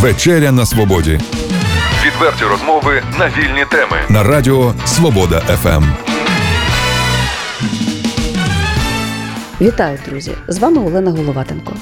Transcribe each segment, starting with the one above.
Вечеря на свободі. Відверті розмови на вільні теми. На радіо Свобода ФМ. Вітаю, друзі! З вами Олена Головатенко.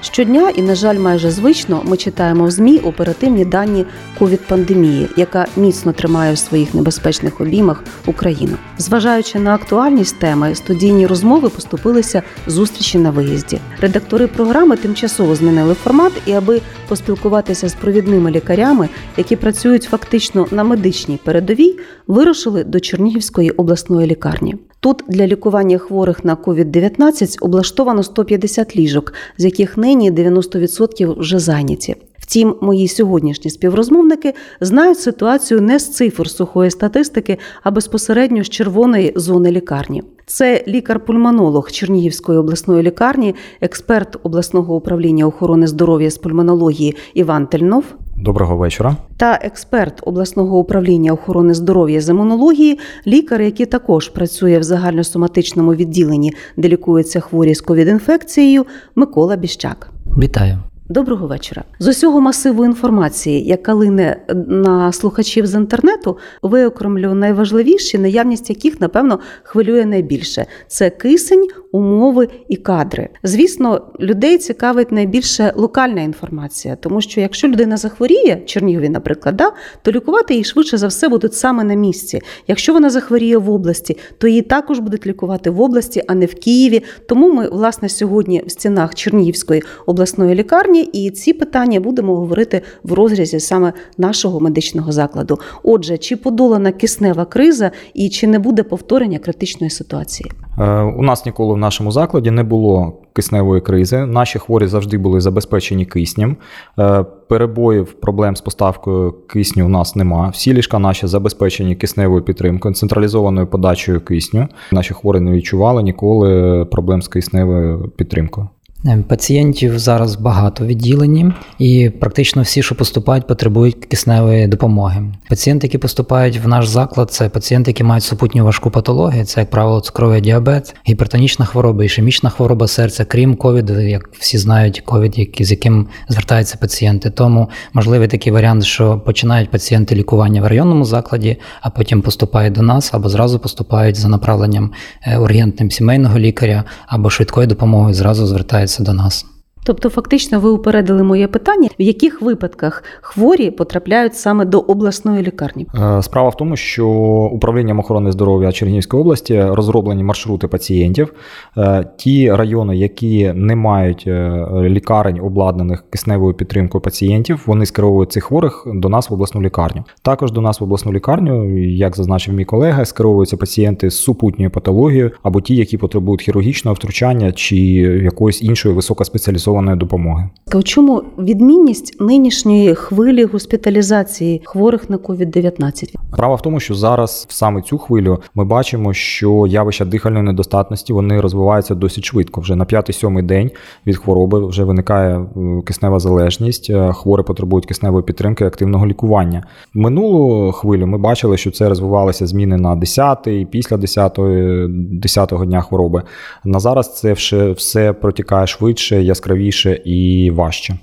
Щодня і, на жаль, майже звично ми читаємо в ЗМІ оперативні дані ковід-пандемії, яка міцно тримає в своїх небезпечних обіймах Україну. Зважаючи на актуальність теми, студійні розмови поступилися зустрічі на виїзді. Редактори програми тимчасово змінили формат, і аби поспілкуватися з провідними лікарями, які працюють фактично на медичній передовій, вирушили до Чернігівської обласної лікарні. Тут для лікування хворих на COVID-19 облаштовано 150 ліжок, з яких нині 90% вже зайняті. Втім, мої сьогоднішні співрозмовники знають ситуацію не з цифр сухої статистики, а безпосередньо з червоної зони лікарні. Це лікар-пульмонолог Чернігівської обласної лікарні, експерт обласного управління охорони здоров'я з пульмонології Іван Тельнов. Доброго вечора. Та експерт обласного управління охорони здоров'я з імунології, лікар, який також працює в загальносоматичному відділенні, де лікуються хворі з ковід-інфекцією, Микола Біщак. Вітаю. Доброго вечора. З усього масиву інформації, яка лине на слухачів з інтернету, виокремлю найважливіші, наявність яких, напевно, хвилює найбільше: це кисень, умови і кадри. Звісно, людей цікавить найбільше локальна інформація, тому що якщо людина захворіє, Чернігові, наприклад, да, то лікувати її швидше за все будуть саме на місці. Якщо вона захворіє в області, то її також будуть лікувати в області, а не в Києві. Тому ми, власне, сьогодні в стінах Чернігівської обласної лікарні, і ці питання будемо говорити в розрізі саме нашого медичного закладу. Отже, чи подолана киснева криза і чи не буде повторення критичної ситуації? Е, у нас ніколи в нашому закладі не було кисневої кризи. Наші хворі завжди були забезпечені киснем. Е, перебоїв, проблем з поставкою кисню у нас нема. Всі ліжка наші забезпечені кисневою підтримкою, централізованою подачею кисню. Наші хворі не відчували ніколи проблем з кисневою підтримкою. Е, пацієнтів зараз багато відділені, і практично всі, що поступають, потребують кисневої допомоги. Пацієнти, які поступають в наш заклад, це пацієнти, які мають супутню важку патологію, це, як правило, цукровий діабет, гіпертонічна хвороба, ішемічна хвороба серця, крім ковіду, як всі знають, ковід, з яким звертаються пацієнти. Тому можливий такий варіант, що починають пацієнти лікування в районному закладі, а потім поступають до нас або зразу поступають за направленням е, ургентним сімейного лікаря або швидкою допомогою зразу звертаються звертаються до нас. Тобто, фактично, ви упередили моє питання, в яких випадках хворі потрапляють саме до обласної лікарні? Е, справа в тому, що управлінням охорони здоров'я Чернігівської області розроблені маршрути пацієнтів. Е, ті райони, які не мають е, лікарень, обладнаних кисневою підтримкою пацієнтів, вони скеровують цих хворих до нас в обласну лікарню. Також до нас в обласну лікарню, як зазначив мій колега, скеровуються пацієнти з супутньою патологією або ті, які потребують хірургічного втручання чи якоїсь іншої високоспеціалізованої спеціалізованої допомоги. У чому відмінність нинішньої хвилі госпіталізації хворих на COVID-19? Справа в тому, що зараз в саме цю хвилю ми бачимо, що явища дихальної недостатності вони розвиваються досить швидко. Вже на п'ятий-сьомий день від хвороби вже виникає е, киснева залежність. Е, хворі потребують кисневої підтримки активного лікування. Минулу хвилю ми бачили, що це розвивалися зміни на 10-й, після 10-го 10 дня хвороби. На зараз це все, все протікає швидше, яскравіше цікавіше і важче.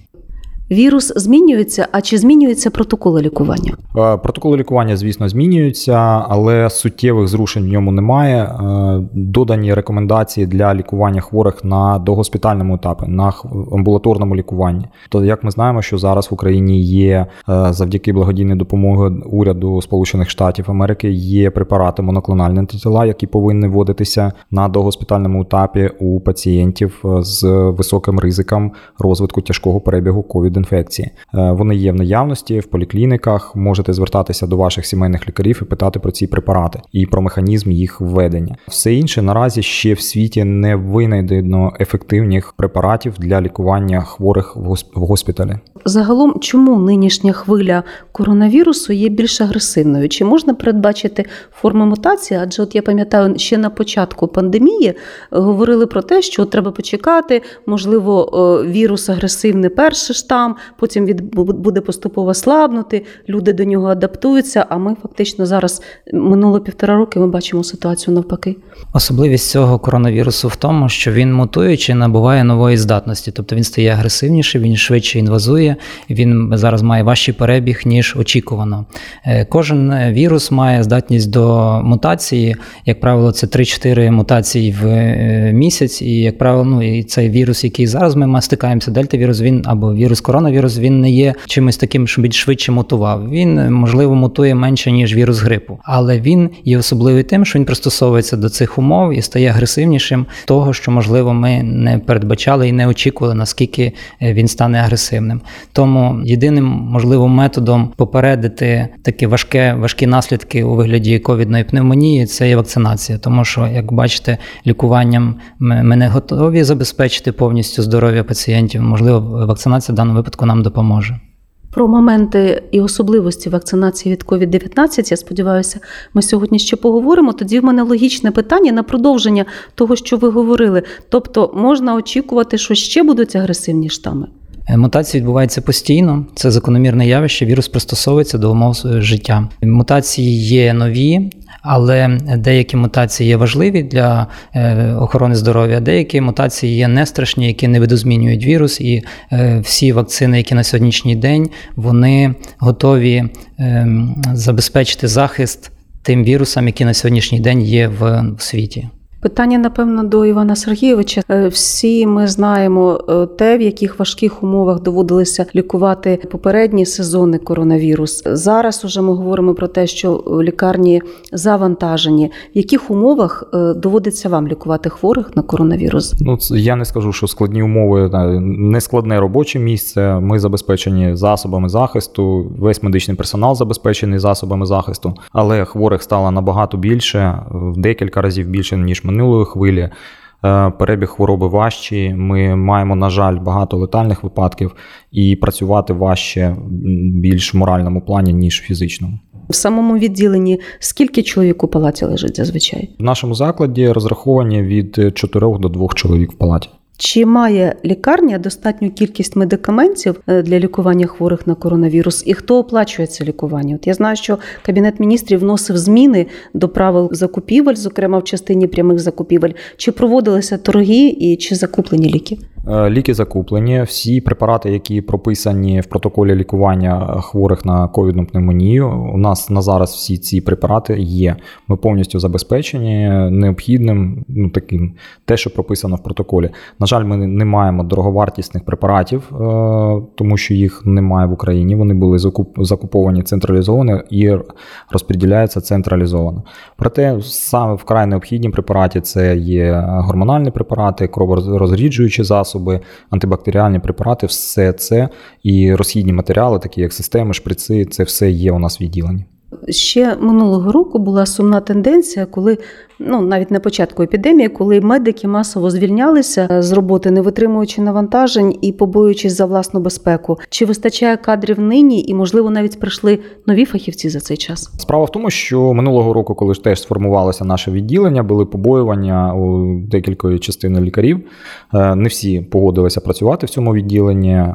Вірус змінюється, а чи змінюються протоколи лікування? Е, протоколи лікування, звісно, змінюються, але суттєвих зрушень в ньому немає. Е, додані рекомендації для лікування хворих на догоспітальному етапі, на амбулаторному лікуванні. То як ми знаємо, що зараз в Україні є е, завдяки благодійній допомоги уряду Сполучених Штатів Америки є препарати моноклональні антитіла, які повинні вводитися на догоспітальному етапі у пацієнтів з високим ризиком розвитку тяжкого перебігу COVID від інфекції. Е, вони є в наявності в поліклініках. Можете звертатися до ваших сімейних лікарів і питати про ці препарати і про механізм їх введення. Все інше наразі ще в світі не винайдено ефективних препаратів для лікування хворих в госпіталі. Загалом, чому нинішня хвиля коронавірусу є більш агресивною? Чи можна передбачити форми мутації? Адже от я пам'ятаю, ще на початку пандемії говорили про те, що треба почекати, можливо, е, вірус агресивний перший штам штам, потім від буде поступово слабнути, люди до нього адаптуються. А ми фактично зараз минуло півтора роки. Ми бачимо ситуацію навпаки. Особливість цього коронавірусу в тому, що він мутуючи набуває нової здатності, тобто він стає агресивніший, він швидше інвазує. Він зараз має важчий перебіг ніж очікувано. Е, кожен вірус має здатність до мутації. Як правило, це 3-4 мутації в е, місяць, і як правило, ну і цей вірус, який зараз ми стикаємося, дельта-вірус, він або вірус коронавірус, він не є чимось таким, що більш швидше мутував. Він можливо мутує менше ніж вірус грипу, але він є особливий тим, що він пристосовується до цих умов і стає агресивнішим, того що можливо ми не передбачали і не очікували, наскільки е, він стане агресивним. Тому єдиним можливим методом попередити такі важке, важкі наслідки у вигляді ковідної пневмонії це є вакцинація, тому що, як бачите, лікуванням ми не готові забезпечити повністю здоров'я пацієнтів. Можливо, вакцинація в даному випадку нам допоможе. Про моменти і особливості вакцинації від COVID-19, я сподіваюся, ми сьогодні ще поговоримо. Тоді в мене логічне питання на продовження того, що ви говорили. Тобто, можна очікувати, що ще будуть агресивні штами. Е, Мутації відбуваються постійно, це закономірне явище. Вірус пристосовується до умов життя. Мутації є нові, але деякі мутації є важливі для е, охорони здоров'я, деякі мутації є не страшні, які не видозмінюють вірус, і е, всі вакцини, які на сьогоднішній день, вони готові ем, забезпечити захист тим вірусам, які на сьогоднішній день є в світі. Питання, напевно, до Івана Сергійовича. Е, всі ми знаємо е, те, в яких важких умовах доводилося лікувати попередні сезони коронавірус. Зараз уже ми говоримо про те, що лікарні завантажені. В яких умовах е, доводиться вам лікувати хворих на коронавірус? Ну, я не скажу, що складні умови не складне робоче місце. Ми забезпечені засобами захисту. Весь медичний персонал забезпечений засобами захисту, але хворих стало набагато більше, в декілька разів більше ніж минулої хвилі. Е, перебіг хвороби важчий. Ми маємо, на жаль, багато летальних випадків, і працювати важче більш в моральному плані, ніж в фізичному. В самому відділенні скільки чоловік у палаті лежить зазвичай? В нашому закладі розраховані від 4 до 2 чоловік в палаті. Чи має лікарня достатню кількість медикаментів е, для лікування хворих на коронавірус, і хто оплачує це лікування? От я знаю, що кабінет міністрів вносив зміни до правил закупівель, зокрема в частині прямих закупівель. Чи проводилися торги і чи закуплені ліки? Е, ліки закуплені. Всі препарати, які прописані в протоколі лікування хворих на ковідну пневмонію. У нас на зараз всі ці препарати є. Ми повністю забезпечені необхідним, ну таким те, що прописано в протоколі. На жаль, ми не маємо дороговартісних препаратів, е, тому що їх немає в Україні. Вони були закуповані централізовано і розподіляються централізовано. Проте саме вкрай необхідні препарати це є гормональні препарати, кроворозріджуючі засоби, антибактеріальні препарати, все це і розхідні матеріали, такі як системи, шприци, це все є у нас відділені. Ще минулого року була сумна тенденція, коли ну навіть на початку епідемії, коли медики масово звільнялися з роботи, не витримуючи навантажень і побоюючись за власну безпеку. Чи вистачає кадрів нині, і можливо навіть прийшли нові фахівці за цей час? Справа в тому, що минулого року, коли ж теж сформувалося наше відділення, були побоювання у декілької частини лікарів. Е, не всі погодилися працювати в цьому відділенні. Е,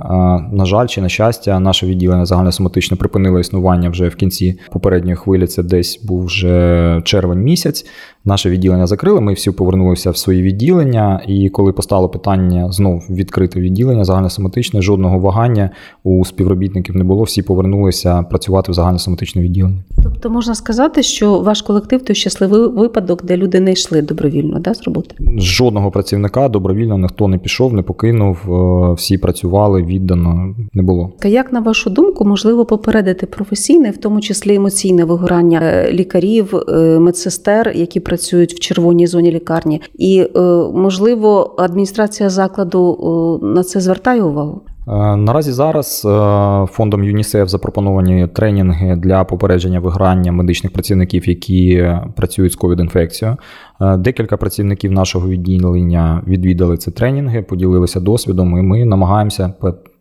на жаль, чи на щастя, наше відділення загальносоматично припинило існування вже в кінці попередньої хвилі. Це десь був вже червень місяць. Наше відділення закрили, ми всі повернулися в свої відділення, і коли постало питання знов відкрити відділення загальносоматичне, жодного вагання у співробітників не було. Всі повернулися працювати в загальносоматичне відділення. Тобто можна сказати, що ваш колектив то щасливий випадок, де люди не йшли добровільно, да, з роботи? Жодного працівника добровільно ніхто не пішов, не покинув. Е, всі працювали віддано. Не було. Як на вашу думку, можливо попередити професійне, в тому числі емоційне вигорання е, лікарів, е, медсестер, які працюють в червоній зоні лікарні, і можливо адміністрація закладу на це звертає увагу? Наразі зараз фондом ЮНІСЕФ запропоновані тренінги для попередження виграння медичних працівників, які працюють з ковід-інфекцією. Декілька працівників нашого відділення відвідали ці тренінги, поділилися досвідом, і ми намагаємося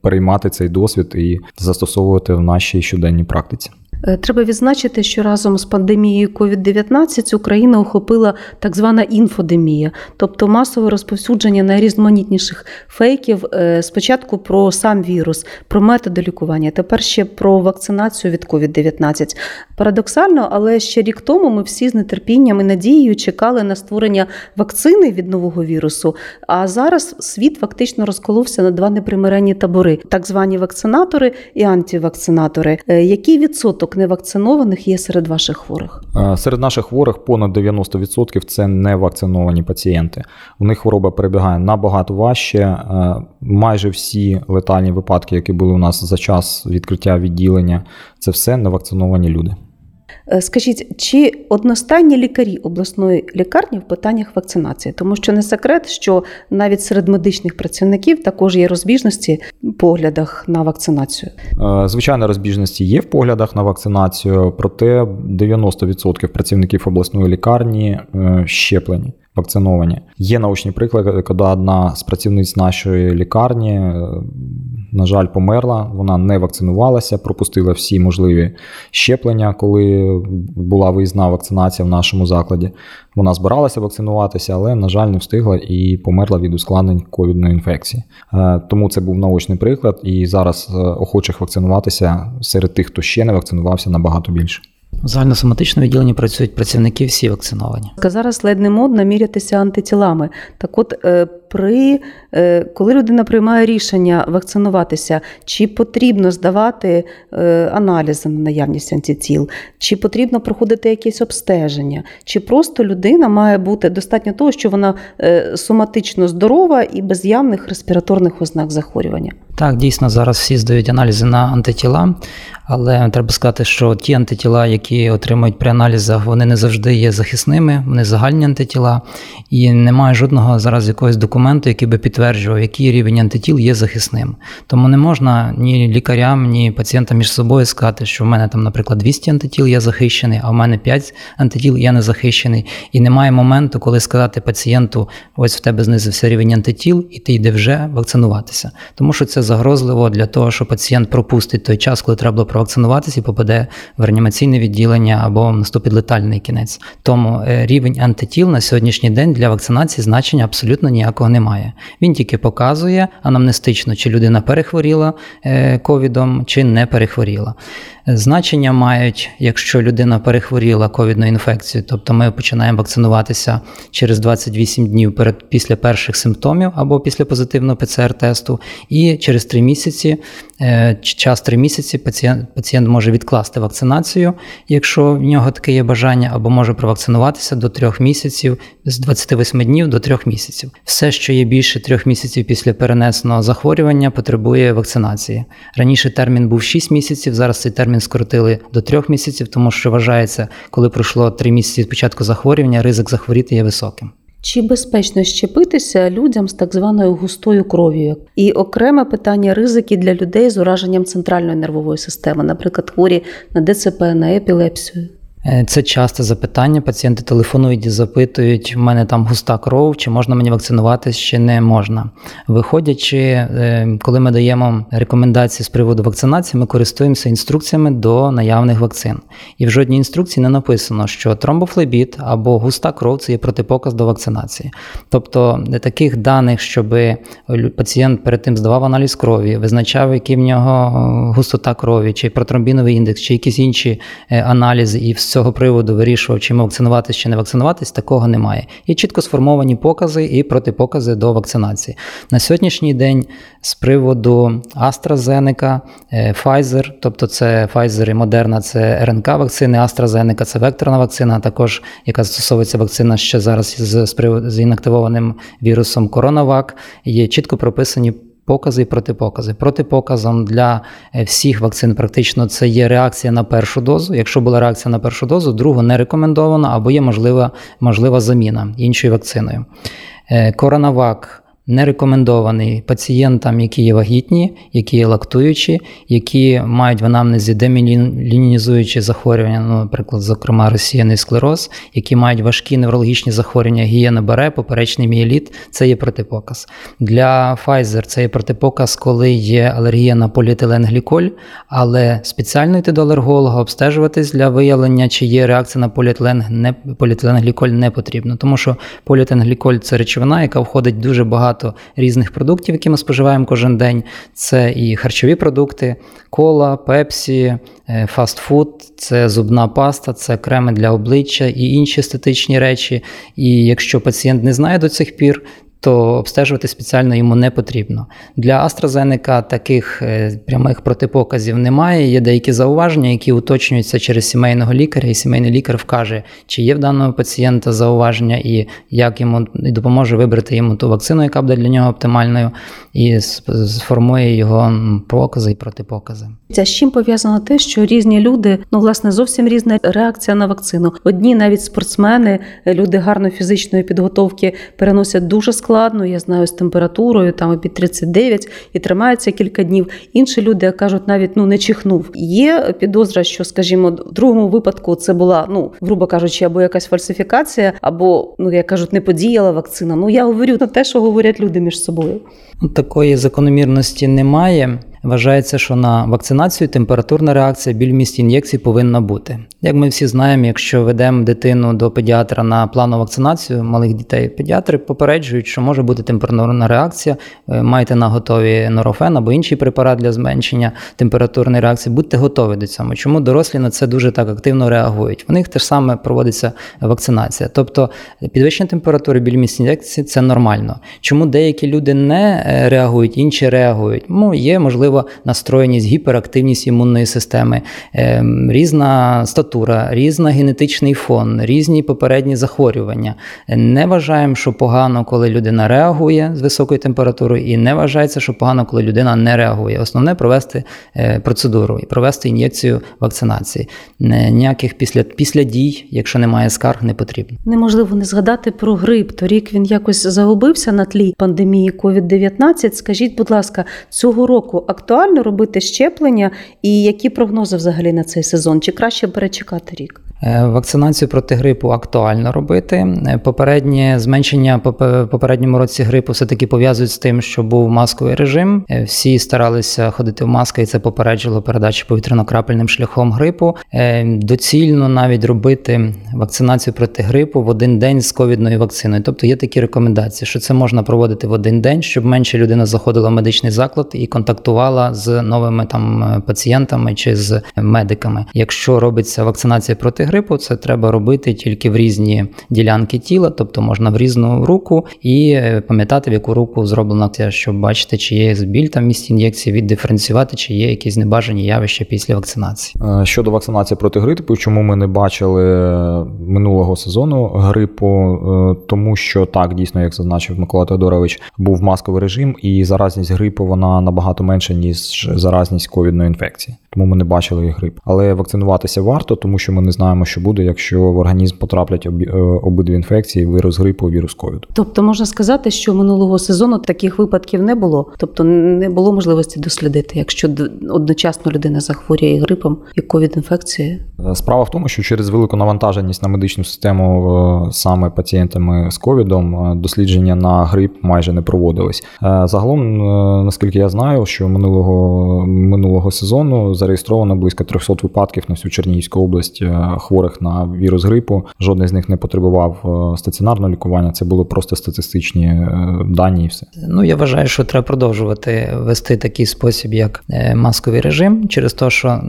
переймати цей досвід і застосовувати в нашій щоденній практиці. Е, Треба відзначити, що разом з пандемією COVID-19 Україна охопила так звана інфодемія, тобто масове розповсюдження найрізноманітніших фейків. е, Спочатку про сам вірус, про методи лікування, тепер ще про вакцинацію від COVID-19. Парадоксально, але ще рік тому ми всі з нетерпінням і надією чекали на створення вакцини від нового вірусу. А зараз світ фактично розколовся на два непримиренні табори: так звані вакцинатори і антивакцинатори. Е, Який відсоток невакцинованих є серед ваших хворих? Е, Серед наших хворих понад 90% це не вакциновані пацієнти. У них хвороба перебігає набагато важче. Е, Майже всі летальні випадки, які були у нас за час відкриття відділення, це все невакциновані люди. Е, Скажіть, чи одностайні лікарі обласної лікарні в питаннях вакцинації? Тому що не секрет, що навіть серед медичних працівників також є розбіжності в поглядах на вакцинацію. Е, Звичайно, розбіжності є в поглядах на вакцинацію, проте 90% працівників обласної лікарні е, щеплені, вакциновані. Є научні приклади, коли одна з працівниць нашої лікарні, е, на жаль, померла. Вона не вакцинувалася, пропустила всі можливі щеплення, коли була виїзна вакцинація в нашому закладі. Вона збиралася вакцинуватися, але, на жаль, не встигла і померла від ускладнень ковідної інфекції. Е, Тому це був наочний приклад, і зараз е, охочих вакцинуватися серед тих, хто ще не вакцинувався, набагато більше. В загальносоматичному відділенні працюють працівники всі вакциновані. Зараз ледь не модно мірятися антитілами. Так от, е, при е, коли людина приймає рішення вакцинуватися, чи потрібно здавати е, аналізи на наявність антитіл, чи потрібно проходити якесь обстеження, чи просто людина має бути достатньо того, що вона е, соматично здорова і без явних респіраторних ознак захворювання. Так, дійсно, зараз всі здають аналізи на антитіла, але треба сказати, що ті антитіла, які отримують при аналізах, вони не завжди є захисними, вони загальні антитіла, і немає жодного зараз якогось документу, який би підтверджував, який рівень антитіл є захисним. Тому не можна ні лікарям, ні пацієнтам між собою сказати, що в мене там, наприклад, 200 антитіл я захищений, а в мене 5 антитіл я не захищений. І немає моменту, коли сказати пацієнту, ось в тебе знизився рівень антитіл, і ти йде вже вакцинуватися. Тому що це загрозливо для того, що пацієнт пропустить той час, коли треба було провакцинуватися, і попаде в реанімаційне відділення або наступить летальний кінець. Тому е, рівень антитіл на сьогоднішній день для вакцинації значення абсолютно ніякого немає. Він тільки показує анамнестично, чи людина перехворіла е, ковідом, чи не перехворіла. Значення мають, якщо людина перехворіла ковідною інфекцією, тобто ми починаємо вакцинуватися через 28 днів перед після перших симптомів або після позитивного ПЦР-тесту, і через 3 місяці, е, час 3 місяці, пацієнт, пацієнт може відкласти вакцинацію, якщо в нього таке є бажання, або може провакцинуватися до 3 місяців з 28 днів до 3 місяців. Все, що є більше 3 місяців після перенесеного захворювання, потребує вакцинації. Раніше термін був 6 місяців, зараз цей термін скоротили до трьох місяців, тому що вважається, коли пройшло три місяці від початку захворювання, ризик захворіти є високим. Чи безпечно щепитися людям з так званою густою кров'ю? І окреме питання ризики для людей з ураженням центральної нервової системи, наприклад, хворі на ДЦП, на епілепсію. Е, Це часте запитання. Пацієнти телефонують і запитують: в мене там густа кров, чи можна мені вакцинуватися, чи не можна. Виходячи, е, коли ми даємо рекомендації з приводу вакцинації, ми користуємося інструкціями до наявних вакцин. І в жодній інструкції не написано, що тромбофлебіт або густа кров це є протипоказ до вакцинації. Тобто таких даних, щоб пацієнт перед тим здавав аналіз крові, визначав, який в нього густота крові, чи протромбіновий індекс, чи якісь інші е, аналізи, і цього приводу вирішував, чи вакцинуватись, чи не вакцинуватись, такого немає. Є чітко сформовані покази і протипокази до вакцинації. На сьогоднішній день з приводу AstraZeneca, е, Pfizer, тобто це Pfizer і Moderna, це РНК вакцини, AstraZeneca – це векторна вакцина, також яка застосовується вакцина ще зараз з, з інактивованим вірусом Коронавак. Є чітко прописані Покази і протипокази. Протипоказом для е, всіх вакцин практично це є реакція на першу дозу. Якщо була реакція на першу дозу, другу не рекомендовано або є можлива, можлива заміна іншою вакциною. Е, Коронавак не рекомендований пацієнтам, які є вагітні, які є лактуючі, які мають в анамнезі демілінізуючі захворювання, ну, наприклад, зокрема, розсіяний склероз, які мають важкі неврологічні захворювання, гієна бере, поперечний мієліт, це є протипоказ. Для Pfizer це є протипоказ, коли є алергія на поліетиленгліколь, але спеціально йти до алерголога, обстежуватись для виявлення, чи є реакція на поліетилен, не, поліетиленгліколь не потрібно, тому що поліетиленгліколь це речовина, яка входить дуже багато різних продуктів, які ми споживаємо кожен день. Це і харчові продукти, кола, пепсі, е, фастфуд, це зубна паста, це креми для обличчя і інші естетичні речі. І якщо пацієнт не знає до цих пір, то обстежувати спеціально йому не потрібно. Для AstraZeneca таких е, прямих протипоказів немає. Є деякі зауваження, які уточнюються через сімейного лікаря, і сімейний лікар вкаже, чи є в даного пацієнта зауваження, і як йому і допоможе вибрати йому ту вакцину, яка буде для нього оптимальною, і сформує його покази і протипокази. Це з чим пов'язано те, що різні люди, ну власне, зовсім різна реакція на вакцину. Одні навіть спортсмени, люди гарної фізичної підготовки переносять дуже складно. Я знаю з температурою, там під 39 і тримаються кілька днів. Інші люди кажуть, навіть ну не чихнув. Є підозра, що, скажімо, в другому випадку це була, ну грубо кажучи, або якась фальсифікація, або ну як кажуть, не подіяла вакцина. Ну я говорю на те, що говорять люди між собою. Ну, Такої закономірності немає. Вважається, що на вакцинацію температурна реакція біль в місті ін'єкції повинна бути. Як ми всі знаємо, якщо ведемо дитину до педіатра на плану вакцинацію малих дітей, педіатри попереджують, що може бути температурна реакція. Е, Майте на готові норофен або інший препарат для зменшення температурної реакції. Будьте готові до цього. Чому дорослі на це дуже так активно реагують? В них теж саме проводиться вакцинація. Тобто підвищення температури біль в місті ін'єкції це нормально. Чому деякі люди не е, реагують, інші реагують? Ну, є можливо настроєність, гіперактивність імунної системи, е, різна статура, різна генетичний фон, різні попередні захворювання. Не вважаємо, що погано, коли людина реагує з високою температурою, і не вважається, що погано, коли людина не реагує. Основне провести е, процедуру і провести ін'єкцію вакцинації. Ніяких після, після дій, якщо немає скарг, не потрібно. Неможливо не згадати про грип. Торік він якось загубився на тлі пандемії COVID-19. Скажіть, будь ласка, цього року актуально робити щеплення, і які прогнози взагалі на цей сезон? Чи краще перечекати рік? Е, Вакцинацію проти грипу актуально робити. Е, Попереднє зменшення попе- попередньому році грипу все-таки пов'язують з тим, що був масковий режим. Е, Всі старалися ходити в масках, і це попереджувало передачу повітряно-крапельним шляхом грипу. Доцільно навіть робити вакцинацію проти грипу в один день з ковідною вакциною. Тобто є такі рекомендації, що це можна проводити в один день, щоб менше людина заходила в медичний заклад і контактувала з новими там пацієнтами чи з медиками. Якщо робиться вакцинація проти грипу, це треба робити тільки в різні ділянки тіла, тобто можна в різну руку і е, пам'ятати, в яку руку зроблена це, щоб бачити, чи є біль там в місці ін'єкції, віддиференціювати, чи є якісь небажані явища після вакцинації. Е, Щодо вакцинації проти грипу, чому ми не бачили е, минулого сезону грипу, тому що так, дійсно, як зазначив Микола Теодорович, був масковий режим, і заразність грипу вона набагато менша, ніж заразність ковідної інфекції. Тому ми не бачили і грип. Але вакцинуватися варто, тому що ми не знаємо, що буде, якщо в організм потраплять е, обидві інфекції: вірус грипу, вірус ковіду. Тобто можна сказати, що минулого сезону таких випадків не було, тобто не було можливості дослідити, якщо одночасно людина захворює і грипом, і ковід-інфекцією. Е, Справа в тому, що через велику навантаженість на медичну систему е, саме пацієнтами з ковідом дослідження на грип майже не проводились. Загалом, наскільки я знаю, що минулого минулого сезону зареєстровано близько 300 випадків на всю Чернігівську область е, хворих на вірус грипу. Жодний з них не потребував е, стаціонарного лікування. Це були просто статистичні е, дані і все. Ну, я вважаю, що треба продовжувати вести такий спосіб, як масковий режим, через те, що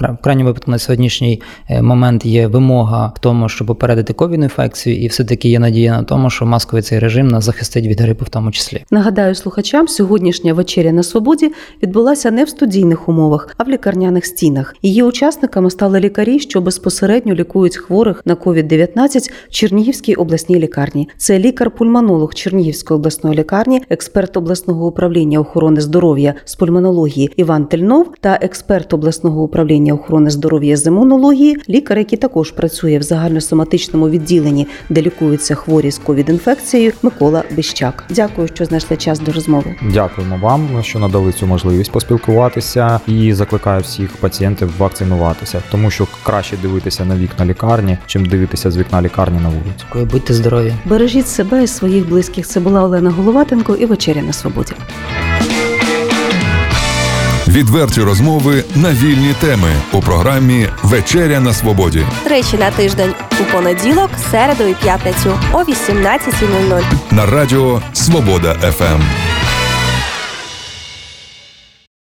в крайньому випадку на сьогоднішній момент є вимога в тому, щоб попередити ковідну інфекцію, і все-таки є надія на тому, що масковий цей режим нас захистить від грипу в тому числі. Нагадаю слухачам, сьогоднішня вечеря на свободі відбулася не в студійних умовах, а в лікарняних стінах. Її учасниками стали лікарі, що безпосередньо лікують хворих на COVID-19 в Чернігівській обласній лікарні. Це лікар-пульмонолог Чернігівської обласної лікарні, експерт обласного управління охорони здоров'я з пульмонології Іван Тельнов та експерт обласного управління охорони здоров'я з імунології, лікар, який також працює в загальносоматичному відділенні, де лікуються хворі з ковід-інфекцією, Микола Біщак. Дякую, що знайшли час до розмови. Дякуємо вам, що надали цю можливість поспілкуватися і закликаю всіх пацієнтів вакцинуватися, тому що краще дивитися на вікна лікарні, чим дивитися з вікна лікарні на вулицю. Будьте здорові. Бережіть себе і своїх близьких. Це була Олена Головатенко і вечеря на свободі. Відверті розмови на вільні теми у програмі Вечеря на свободі Тричі на тиждень у понеділок, середу і п'ятницю о 18.00. на радіо Свобода ФМ.